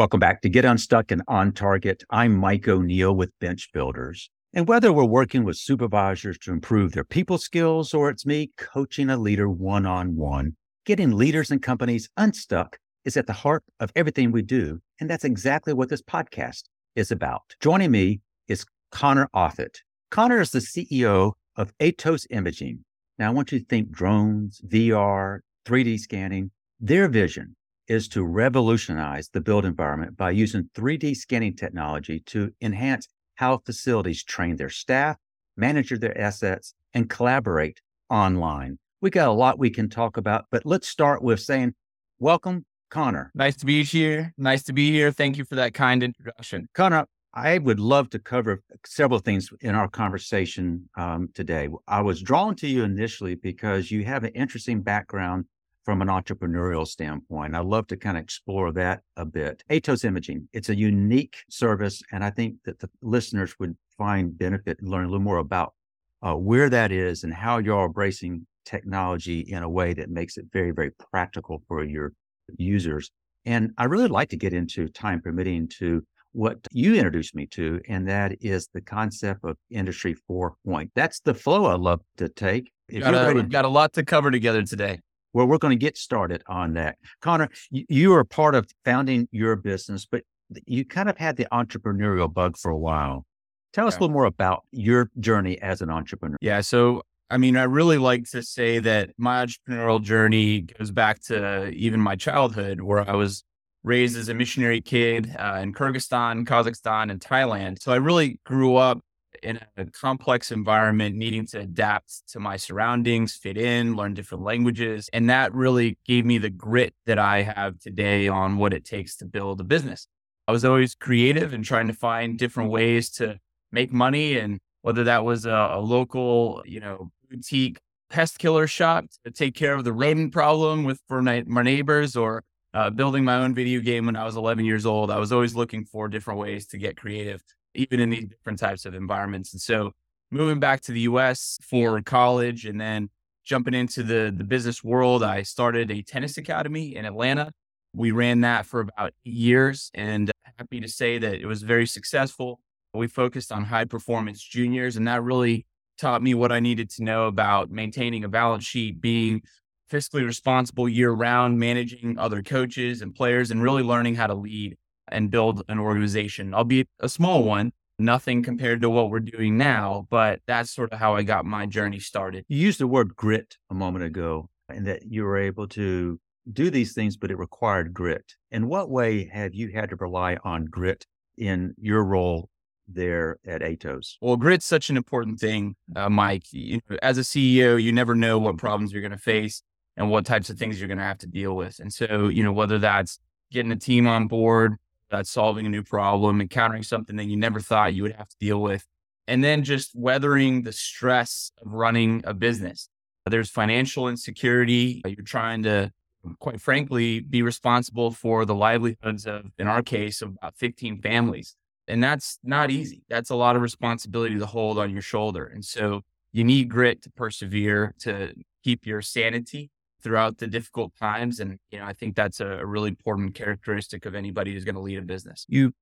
Welcome back to Get Unstuck and On Target. I'm Mike O'Neill with Bench Builders. And whether we're working with supervisors to improve their people skills or it's me coaching a leader one on one, getting leaders and companies unstuck is at the heart of everything we do. And that's exactly what this podcast is about. Joining me is Connor Offutt. Connor is the CEO of Aetos Imaging. Now, I want you to think drones, VR, 3D scanning. Their vision is to revolutionize the built environment by using 3D scanning technology to enhance how facilities train their staff, manage their assets, and collaborate online. We got a lot we can talk about, but let's start with saying, Welcome, Connor. Nice to be here. Nice to be here. Thank you for that kind introduction. Connor, I would love to cover several things in our conversation um, today. I was drawn to you initially because you have an interesting background from an entrepreneurial standpoint. I'd love to kind of explore that a bit. Aetos Imaging, it's a unique service, and I think that the listeners would find benefit and learn a little more about uh, where that is and how you're embracing technology in a way that makes it very, very practical for your users. And I really like to get into time permitting to what you introduced me to, and that is the concept of Industry 4.0. That's the flow I love to take. Got, a, got a lot to cover together today. Well, we're going to get started on that. Connor, you, you are part of founding your business, but you kind of had the entrepreneurial bug for a while. Tell us yeah. a little more about your journey as an entrepreneur. Yeah. So, I mean, I really like to say that my entrepreneurial journey goes back to even my childhood, where I was raised as a missionary kid uh, in Kyrgyzstan, Kazakhstan, and Thailand. So I really grew up in a complex environment, needing to adapt to my surroundings, fit in, learn different languages. And that really gave me the grit that I have today on what it takes to build a business. I was always creative and trying to find different ways to make money. And whether that was a, a local, you know, boutique pest killer shop to take care of the rodent problem with for my, my neighbors or uh, building my own video game when I was 11 years old, I was always looking for different ways to get creative even in these different types of environments. And so moving back to the US for college and then jumping into the, the business world, I started a tennis academy in Atlanta. We ran that for about years and happy to say that it was very successful. We focused on high performance juniors, and that really taught me what I needed to know about maintaining a balance sheet, being fiscally responsible year round, managing other coaches and players, and really learning how to lead and build an organization, albeit a small one, nothing compared to what we're doing now. But that's sort of how I got my journey started. You used the word grit a moment ago, and that you were able to do these things, but it required grit. In what way have you had to rely on grit in your role there at Aetos? Well, grit's such an important thing, uh, Mike. You as a CEO, you never know what problems you're going to face and what types of things you're going to have to deal with. And so, you know, whether that's getting a team on board, that's solving a new problem, encountering something that you never thought you would have to deal with, and then just weathering the stress of running a business. There's financial insecurity. You're trying to, quite frankly, be responsible for the livelihoods of, in our case, of about 15 families. And that's not easy. That's a lot of responsibility to hold on your shoulder. And so you need grit to persevere, to keep your sanity throughout the difficult times. And, you know, I think that's a, really important characteristic of anybody who's going to lead a business. You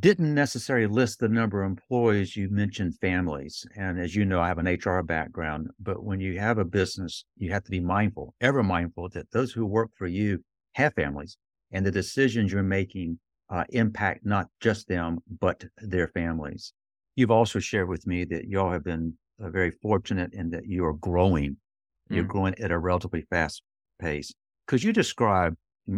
didn't necessarily list the number of employees you mentioned families and as you know i have an hr background but when you have a business you have to be mindful ever mindful that those who work for you have families and the decisions you're making uh, impact not just them but their families you've also shared with me that y'all have been uh, very fortunate in that you are growing you're mm. growing at a relatively fast pace. Could you describe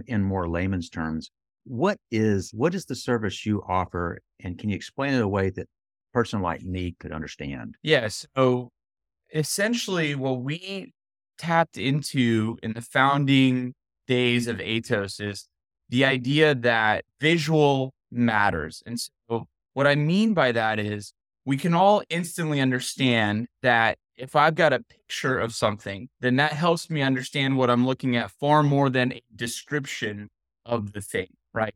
in more layman's terms what is what is the service you offer, and can you explain it in a way that a person like me could understand? Yes. So essentially, what we tapped into in the founding days of Aetos is the idea that visual matters. And so, what I mean by that is we can all instantly understand that if I've got a picture of something, then that helps me understand what I'm looking at far more than a description of the thing, right?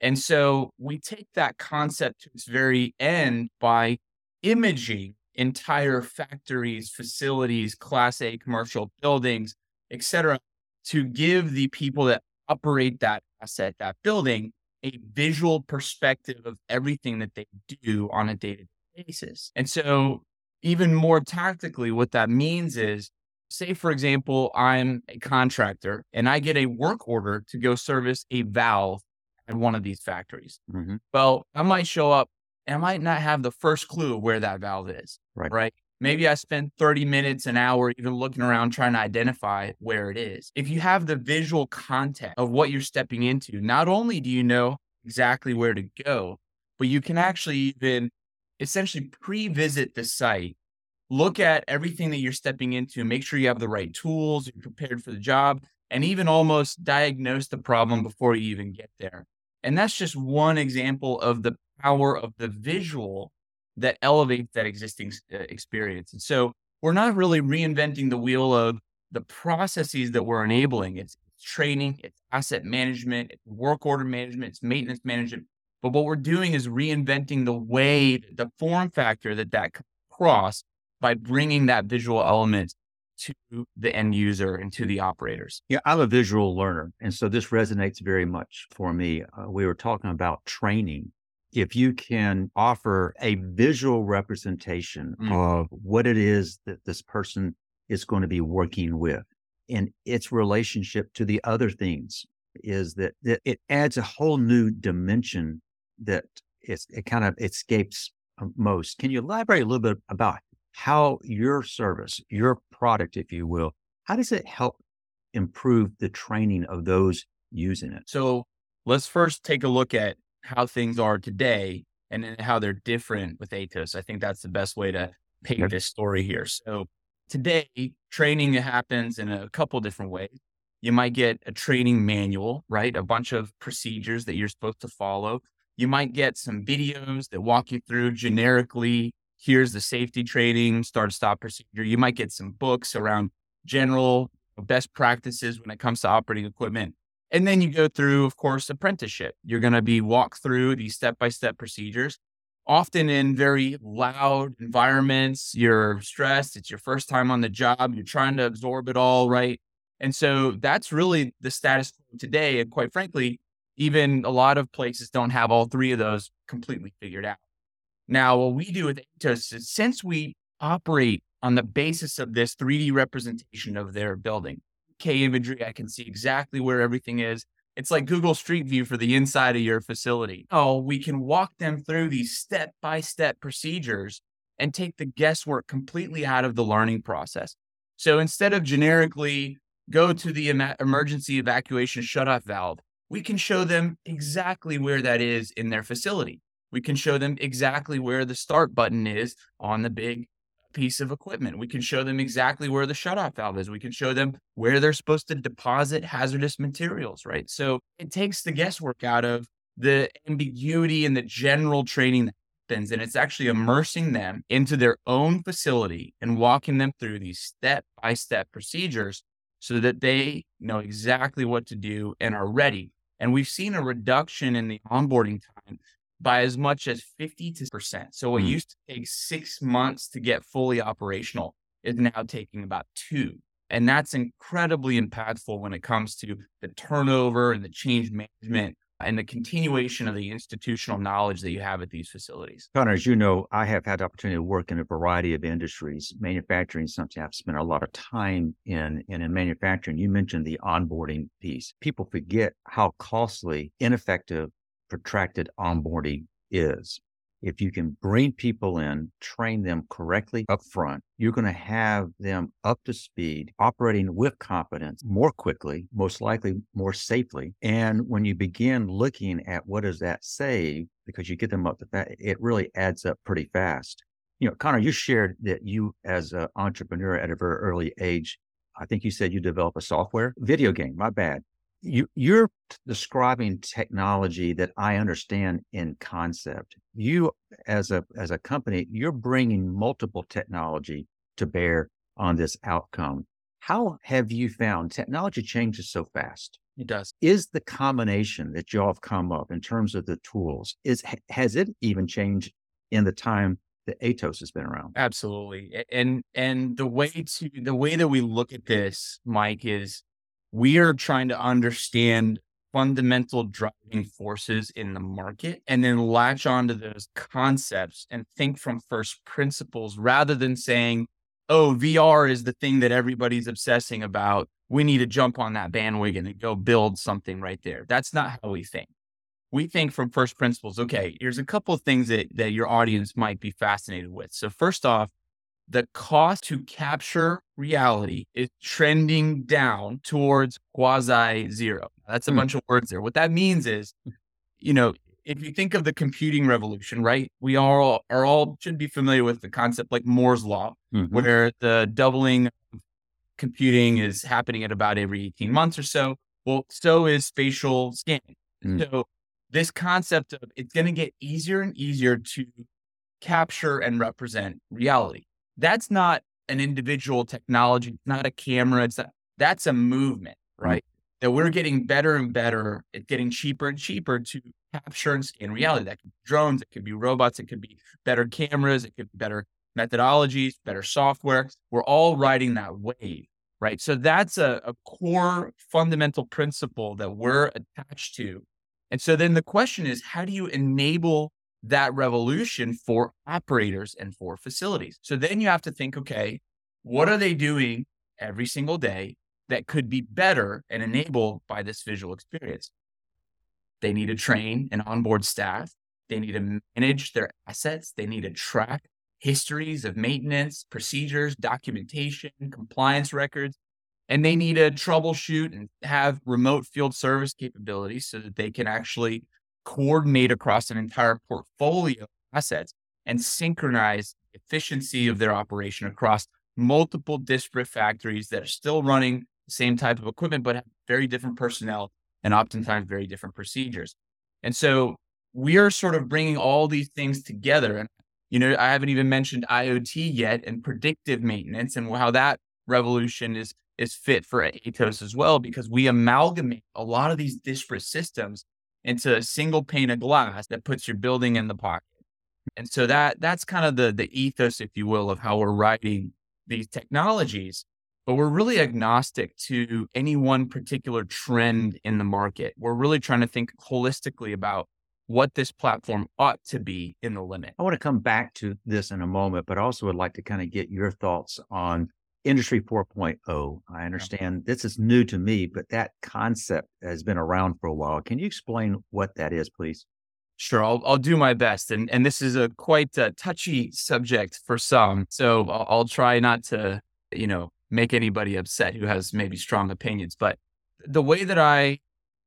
And so we take that concept to its very end by imaging entire factories, facilities, class A commercial buildings, etc., to give the people that operate that asset, that building, a visual perspective of everything that they do on a day to day basis. And so, even more tactically, what that means is say, for example, I'm a contractor and I get a work order to go service a valve at one of these factories. Mm-hmm. Well, I might show up and I might not have the first clue where that valve is. Right. Right. Maybe I spend 30 minutes, an hour, even looking around trying to identify where it is. If you have the visual context of what you're stepping into, not only do you know exactly where to go, but you can actually even essentially pre visit the site, look at everything that you're stepping into, make sure you have the right tools, you're prepared for the job, and even almost diagnose the problem before you even get there. And that's just one example of the power of the visual that elevates that existing uh, experience. And so we're not really reinventing the wheel of the processes that we're enabling. It's training, it's asset management, it's work order management, it's maintenance management. But what we're doing is reinventing the way, the form factor that that cross by bringing that visual element to the end user and to the operators. Yeah, I'm a visual learner. And so this resonates very much for me. Uh, we were talking about training if you can offer a visual representation mm. of what it is that this person is going to be working with and its relationship to the other things is that, that it adds a whole new dimension that it's, it kind of escapes uh, most. Can you elaborate a little bit about how your service, your product, if you will, how does it help improve the training of those using it? So let's first take a look at how things are today and then how they're different with Aetos. I think that's the best way to paint this story here. So today, training happens in a couple different ways. You might get a training manual, right? A bunch of procedures that you're supposed to follow. You might get some videos that walk you through generically. Here's the safety training, start stop procedure. You might get some books around general best practices when it comes to operating equipment. And then you go through, of course, apprenticeship. You're going to be walked through these step by step procedures, often in very loud environments. You're stressed. It's your first time on the job. You're trying to absorb it all, right? And so that's really the status today. And quite frankly, even a lot of places don't have all three of those completely figured out. Now, what we do with Aetos is since we operate on the basis of this 3D representation of their building, K imagery. I can see exactly where everything is. It's like Google Street View for the inside of your facility. Oh, we can walk them through these step by step procedures and take the guesswork completely out of the learning process. So instead of generically go to the em- emergency evacuation shutoff valve, we can show them exactly where that is in their facility. We can show them exactly where the start button is on the big piece of equipment. We can show them exactly where the shutoff valve is. We can show them where they're supposed to deposit hazardous materials, right? So it takes the guesswork out of the ambiguity and the general training that happens. And it's actually immersing them into their own facility and walking them through these step by step procedures so that they know exactly what to do and are ready. And we've seen a reduction in the onboarding time by as much as 50 to percent. So what mm. used to take six months to get fully operational is now taking about two. And that's incredibly impactful when it comes to the turnover and the change management and the continuation of the institutional knowledge that you have at these facilities. Connor, as you know, I have had the opportunity to work in a variety of industries. Manufacturing something I've spent a lot of time in. And in manufacturing, you mentioned the onboarding piece. People forget how costly, ineffective, protracted onboarding is. If you can bring people in, train them correctly up front, you're going to have them up to speed, operating with competence more quickly, most likely more safely. And when you begin looking at what does that save, because you get them up to that, it really adds up pretty fast. You know, Connor, you shared that you, as an entrepreneur at a very early age, I think you said you develop a software video game. My bad you you're describing technology that I understand in concept. You as a as a company, you're bringing multiple technology to bear on this outcome. How have you found technology changes so fast? It does. Is the combination that y'all have come up in terms of the tools is has it even changed in the time that Aetos has been around? Absolutely. And and the way to the way that we look at this, Mike, is we are trying to understand fundamental driving forces in the market and then latch onto those concepts and think from first principles rather than saying, oh, VR is the thing that everybody's obsessing about. We need to jump on that bandwagon and go build something right there. That's not how we think. We think from first principles. Okay, here's a couple of things that, that your audience might be fascinated with. So, first off, the cost to capture reality is trending down towards quasi zero. That's a mm. bunch of words there. What that means is, you know, if you think of the computing revolution, right? We all are all should be familiar with the concept like Moore's law, mm-hmm. where the doubling of computing is happening at about every 18 months or so. Well, so is spatial scanning. Mm. So this concept of it's going to get easier and easier to capture and represent reality that's not an individual technology, not a camera. It's a, that's a movement, right? That we're getting better and better at getting cheaper and cheaper to capture and scan reality. That could be drones, it could be robots, it could be better cameras, it could be better methodologies, better software. We're all riding that wave, right? So that's a, a core fundamental principle that we're attached to. And so then the question is, how do you enable that revolution for operators and for facilities. So then you have to think, okay, what are they doing every single day that could be better and enabled by this visual experience? They need to train and onboard staff. They need to manage their assets. They need to track histories of maintenance, procedures, documentation, compliance records. And they need to troubleshoot and have remote field service capabilities so that they can actually coordinate across an entire portfolio of assets and synchronize efficiency of their operation across multiple disparate factories that are still running the same type of equipment, but have very different personnel and oftentimes very different procedures. And so we are sort of bringing all these things together. And, you know, I haven't even mentioned IoT yet and predictive maintenance and how that revolution is, is fit for Aetos as well, because we amalgamate a lot of these disparate systems into a single pane of glass that puts your building in the pocket. And so that that's kind of the the ethos, if you will, of how we're writing these technologies. But we're really agnostic to any one particular trend in the market. We're really trying to think holistically about what this platform ought to be in the limit. I want to come back to this in a moment, but also would like to kind of get your thoughts on Industry 4.0. I understand this is new to me, but that concept has been around for a while. Can you explain what that is, please? Sure, I'll, I'll do my best. And, and this is a quite a touchy subject for some. So I'll, I'll try not to, you know, make anybody upset who has maybe strong opinions. But the way that I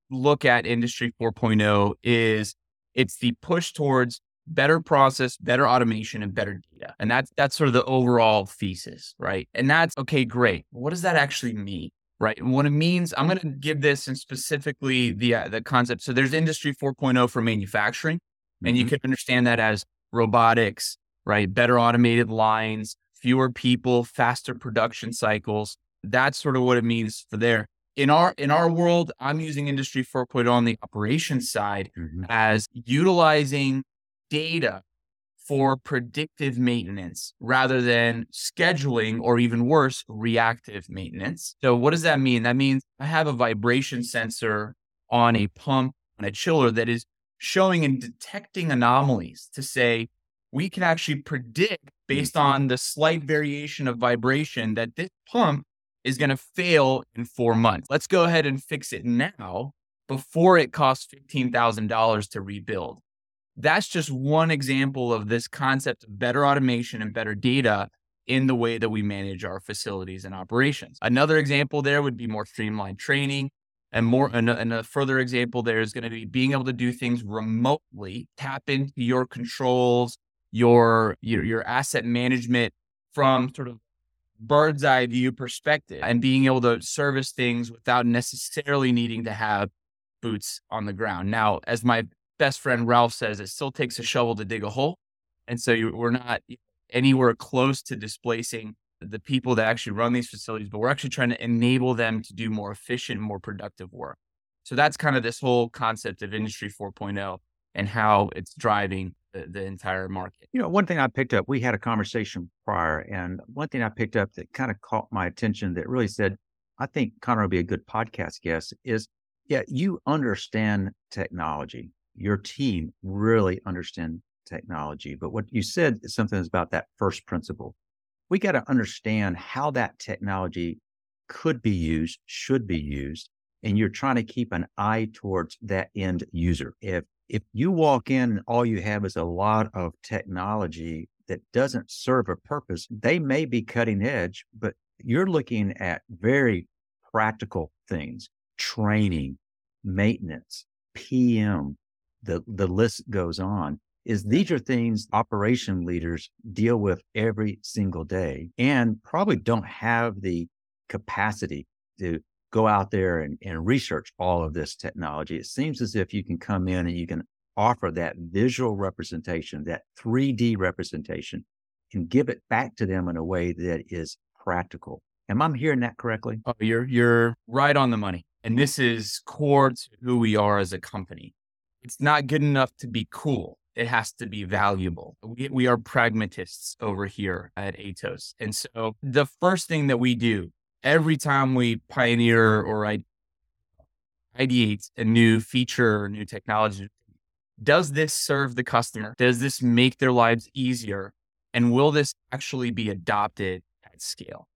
look at Industry 4.0 is it's the push towards better process, better automation, and better data. And that's that's sort of the overall thesis, right? And that's okay, great. What does that actually mean? Right. And what it means, I'm going to give this and specifically the uh, the concept. So there's industry 4.0 for manufacturing, mm-hmm. and you mm-hmm. can understand that as robotics, right? Better automated lines, fewer people, faster production cycles. That's sort of what it means for there. In our in our world, I'm using industry 4.0 on the operations side mm-hmm. as utilizing data for predictive maintenance rather than scheduling or even worse, reactive maintenance. So, what does that mean? That means I have a vibration sensor on a pump, on a chiller that is showing and detecting anomalies to say, we can actually predict based on the slight variation of vibration that this pump is going to fail in four months. Let's go ahead and fix it now before it costs $15,000 to rebuild. That's just one example of this concept of better automation and better data in the way that we manage our facilities and operations. Another example there would be more streamlined training. And more, and a, and a further example there is going to be being able to do things remotely, tap into your controls, your, your your asset management from sort of bird's eye view perspective, and being able to service things without necessarily needing to have boots on the ground. Now, as my best friend Ralph says it still takes a shovel to dig a hole. And so you, we're not anywhere close to displacing the people that actually run these facilities, but we're actually trying to enable them to do more efficient, more productive work. So that's kind of this whole concept of Industry 4.0 and how it's driving the, the, entire market. You know, one thing I picked up, we had a conversation prior, and one thing I picked up that kind of caught my attention that really said, I think Connor would be a good podcast guest is Yeah, you understand technology. Your team really understand technology. But what you said is something about that first principle. We got to understand how that technology could be used, should be used, and you're trying to keep an eye towards that end user. If if you walk in and all you have is a lot of technology that doesn't serve a purpose, they may be cutting edge, but you're looking at very practical things, training, maintenance, PM, the, the list goes on. Is these are things operation leaders deal with every single day and probably don't have the capacity to go out there and, and research all of this technology. It seems as if you can come in and you can offer that visual representation, that 3D representation, and give it back to them in a way that is practical. Am I hearing that correctly? Oh, you're you're right on the money. And this is core to who we are as a company. It's not good enough to be cool. It has to be valuable. We, we are pragmatists over here at Aetos. And so the first thing that we do every time we pioneer or ideate a new feature or new technology, does this serve the customer? Does this make their lives easier? And will this actually be adopted at scale?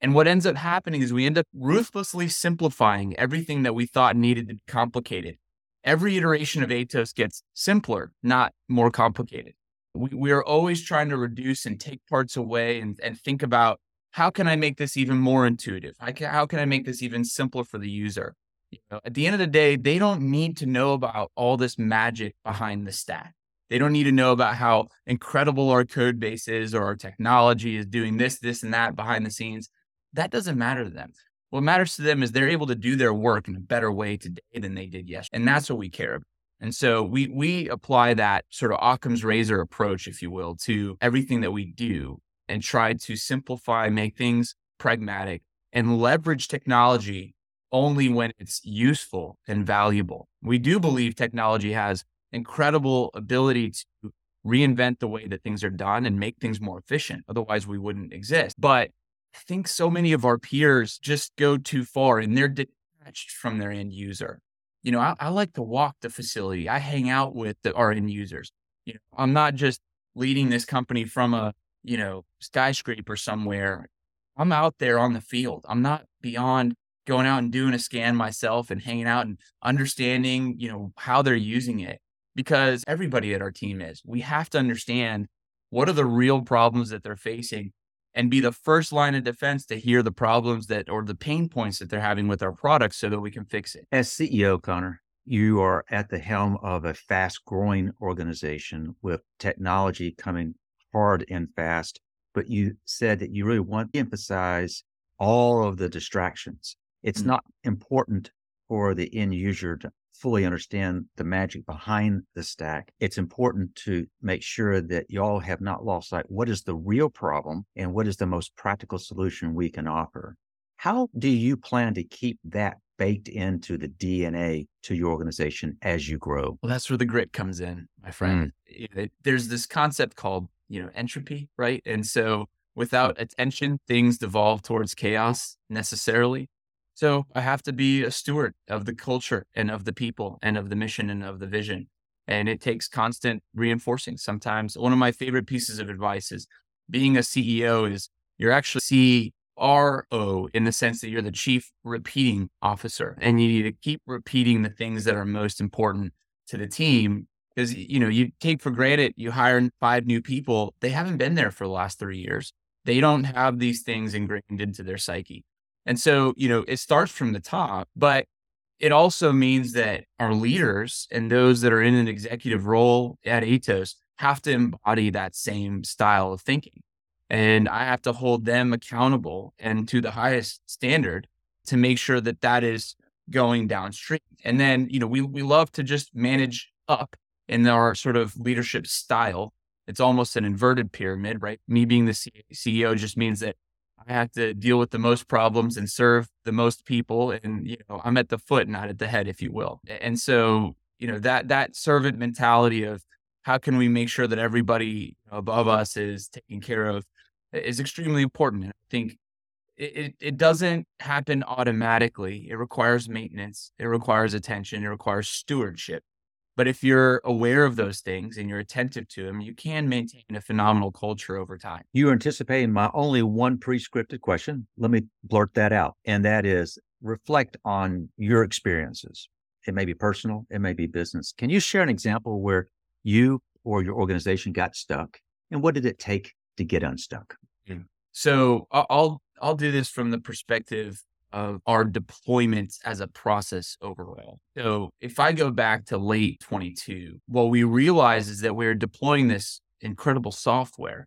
And what ends up happening is we end up ruthlessly simplifying everything that we thought needed to be complicated. Every iteration of Aetos gets simpler, not more complicated. We, we are always trying to reduce and take parts away and, and think about how can I make this even more intuitive? Can, how can I make this even simpler for the user? You know, at the end of the day, they don't need to know about all this magic behind the stack. They don't need to know about how incredible our code base is or our technology is doing this, this, and that behind the scenes. That doesn't matter to them. What matters to them is they're able to do their work in a better way today than they did yesterday. And that's what we care about. And so we we apply that sort of Occam's razor approach, if you will, to everything that we do and try to simplify, make things pragmatic, and leverage technology only when it's useful and valuable. We do believe technology has incredible ability to reinvent the way that things are done and make things more efficient. Otherwise, we wouldn't exist. But I think so many of our peers just go too far and they're detached from their end user. You know, I, I like to walk the facility. I hang out with the, our end users. You know, I'm not just leading this company from a you know, skyscraper somewhere. I'm out there on the field. I'm not beyond going out and doing a scan myself and hanging out and understanding, you know, how they're using it because everybody at our team is. We have to understand what are the real problems that they're facing and be the first line of defense to hear the problems that or the pain points that they're having with our products so that we can fix it. As CEO, Connor, you are at the helm of a fast growing organization with technology coming hard and fast, but you said that you really want to emphasize all of the distractions. It's mm-hmm. not important for the end user to fully understand the magic behind the stack. It's important to make sure that y'all have not lost sight. What is the real problem and what is the most practical solution we can offer? How do you plan to keep that baked into the DNA to your organization as you grow? Well, that's where the grit comes in, my friend. Mm. There's this concept called you know, entropy, right? And so without attention, things devolve towards chaos necessarily. So I have to be a steward of the culture and of the people and of the mission and of the vision. And it takes constant reinforcing. Sometimes one of my favorite pieces of advice is being a CEO is you're actually CRO in the sense that you're the chief repeating officer and you need to keep repeating the things that are most important to the team because you know you take for granted you hire five new people they haven't been there for the last three years they don't have these things ingrained into their psyche and so you know it starts from the top but it also means that our leaders and those that are in an executive role at aetos have to embody that same style of thinking and i have to hold them accountable and to the highest standard to make sure that that is going downstream and then you know we, we love to just manage up in our sort of leadership style. It's almost an inverted pyramid, right? Me being the CEO just means that have to deal with the most problems and serve the most people. And, you know, I'm at the foot, not at the head, if you will. And so, you know, that, that servant mentality of how can we make sure that everybody above us is taken care of is extremely important. And I think it, it, it doesn't happen automatically. It requires maintenance, it requires attention, it requires stewardship. But if you're aware of those things and you're attentive to them, you can maintain a phenomenal culture over time. You're anticipating my only one pre scripted question. Let me blurt that out. And that is reflect on your experiences. It may be personal, it may be business. Can you share an example where you or your organization got stuck? And what did it take to get unstuck? So I'll I'll do this from the perspective of our deployments as a process overall. So if I go back to late 22, what we realize is that we're deploying this incredible software,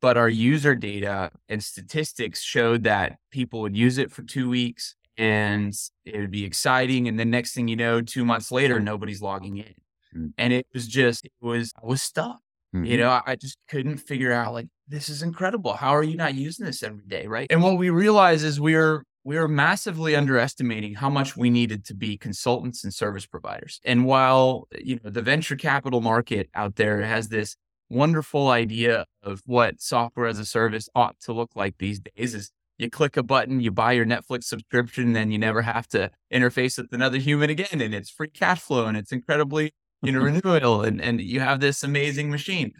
but our user data and statistics showed that people would use it for two weeks and it would be exciting. And the next thing you know, two months later, nobody's logging in. Mm-hmm. And it was just, it was, I was stuck. Mm-hmm. You know, I just couldn't figure out like, this is incredible. How are you not using this every day? Right. And what we realize is we're, we were massively underestimating how much we needed to be consultants and service providers. And while, you know, the venture capital market out there has this wonderful idea of what software as a service ought to look like these days is you click a button, you buy your Netflix subscription, then you never have to interface with another human again. And it's free cash flow and it's incredibly, you know, renewable and, and you have this amazing machine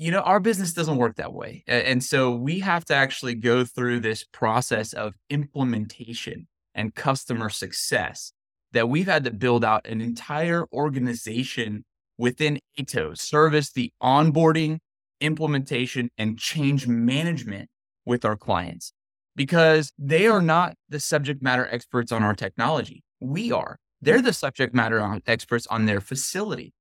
you know, our business doesn't work that way. And so we have to actually go through this process of implementation and customer success that we've had to build out an entire organization within Aetos, service the onboarding, implementation, and change management with our clients because they are not the subject matter experts on our technology. We are. They're the subject matter experts on their facility.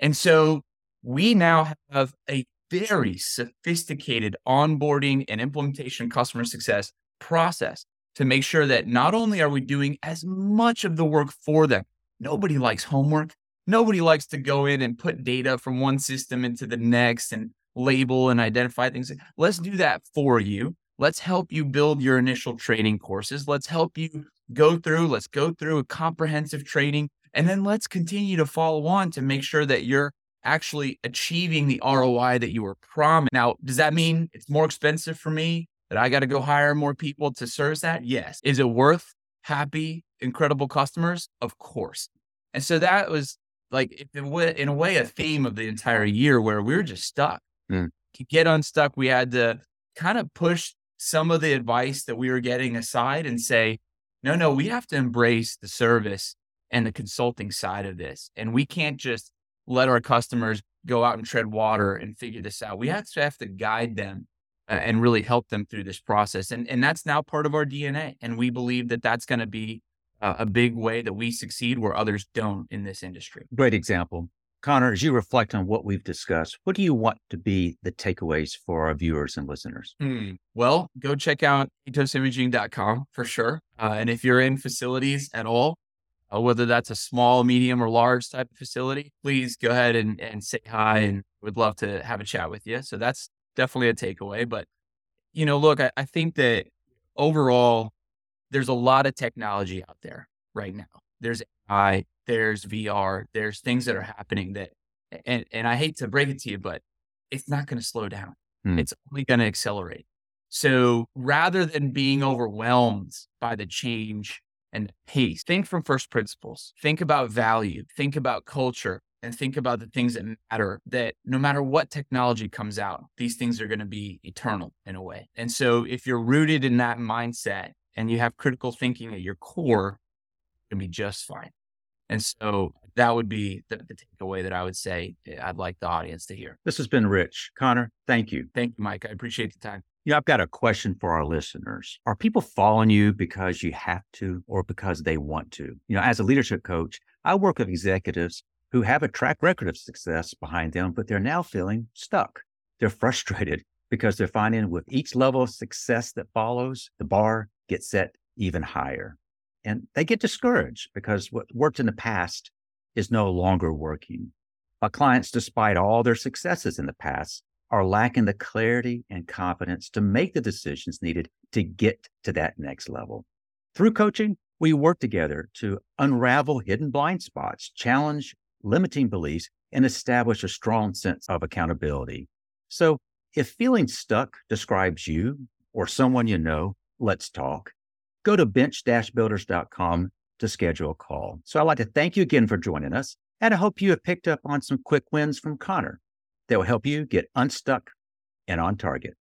And so we now have a very sophisticated onboarding and implementation customer success process to make sure that not only are we doing as much of the work for them, nobody likes homework. Nobody likes to go in and put data from one system into the next and label and identify things. Let's do that for you. Let's help you build your initial training courses. Let's help you go through, let's go through a comprehensive training. And then let's continue to follow on to make sure that you're actually achieving the ROI that you were promised. Now, does that mean it's more expensive for me that I got to go hire more people to service that? Yes. Is it worth happy, incredible customers? Of course. And so that was like, in a way, a theme of the entire year where we were just stuck. Mm. To get unstuck, we had to kind of push some of the advice that we were getting aside and say, no, no, we have to embrace the service and the consulting side of this. And we can't just let our customers go out and tread water and figure this out. We have to have to guide them uh, and really help them through this process. And, and that's now part of our DNA. And we believe that that's going to be uh, a big way that we succeed where others don't in this industry. Great example. Connor, as you reflect on what we've discussed, what do you want to be the takeaways for our viewers and listeners? Hmm. Well, go check out aetosimaging.com for sure. Uh, and if you're in facilities at all, uh, whether that's a small, medium, or large type of facility, please go ahead and, and say hi and would love to have a chat with you. So that's definitely a takeaway. But, you know, look, I, I think that overall, there's a lot of technology out there right now. There's AI, there's VR, there's things that are happening that, and, and I hate to break it to you, but it's not going to slow down. Hmm. It's only going to accelerate. So rather than being overwhelmed by the change and pace. Think from first principles. Think about value. Think about culture and think about the things that matter that no matter what technology comes out, these things are going to be eternal in a way. And so if you're rooted in that mindset and you have critical thinking at your core, you'll be just fine. And so that would be the, the, takeaway that I would say eh, I'd like the audience to hear. This has been Rich. Connor, thank you. Thank you, Mike. I appreciate the time. Yeah, I've got a question for our listeners. Are people following you because you have to or because they want to? You know, as a leadership coach, I work with executives who have a track record of success behind them, but they're now feeling stuck. They're frustrated because they're finding with each level of success that follows, the bar gets set even higher. And they get discouraged because what worked in the past is no longer working. My clients, despite all their successes in the past, are lacking the clarity and confidence to make the decisions needed to get to that next level. Through coaching, we work together to unravel hidden blind spots, challenge limiting beliefs, and establish a strong sense of accountability. So, if feeling stuck describes you or someone you know, let's talk. Go to bench-builders.com to schedule a call. So I'd like to thank you again for joining us, and I hope you have picked up on some quick wins from Connor that will help you get unstuck and on target.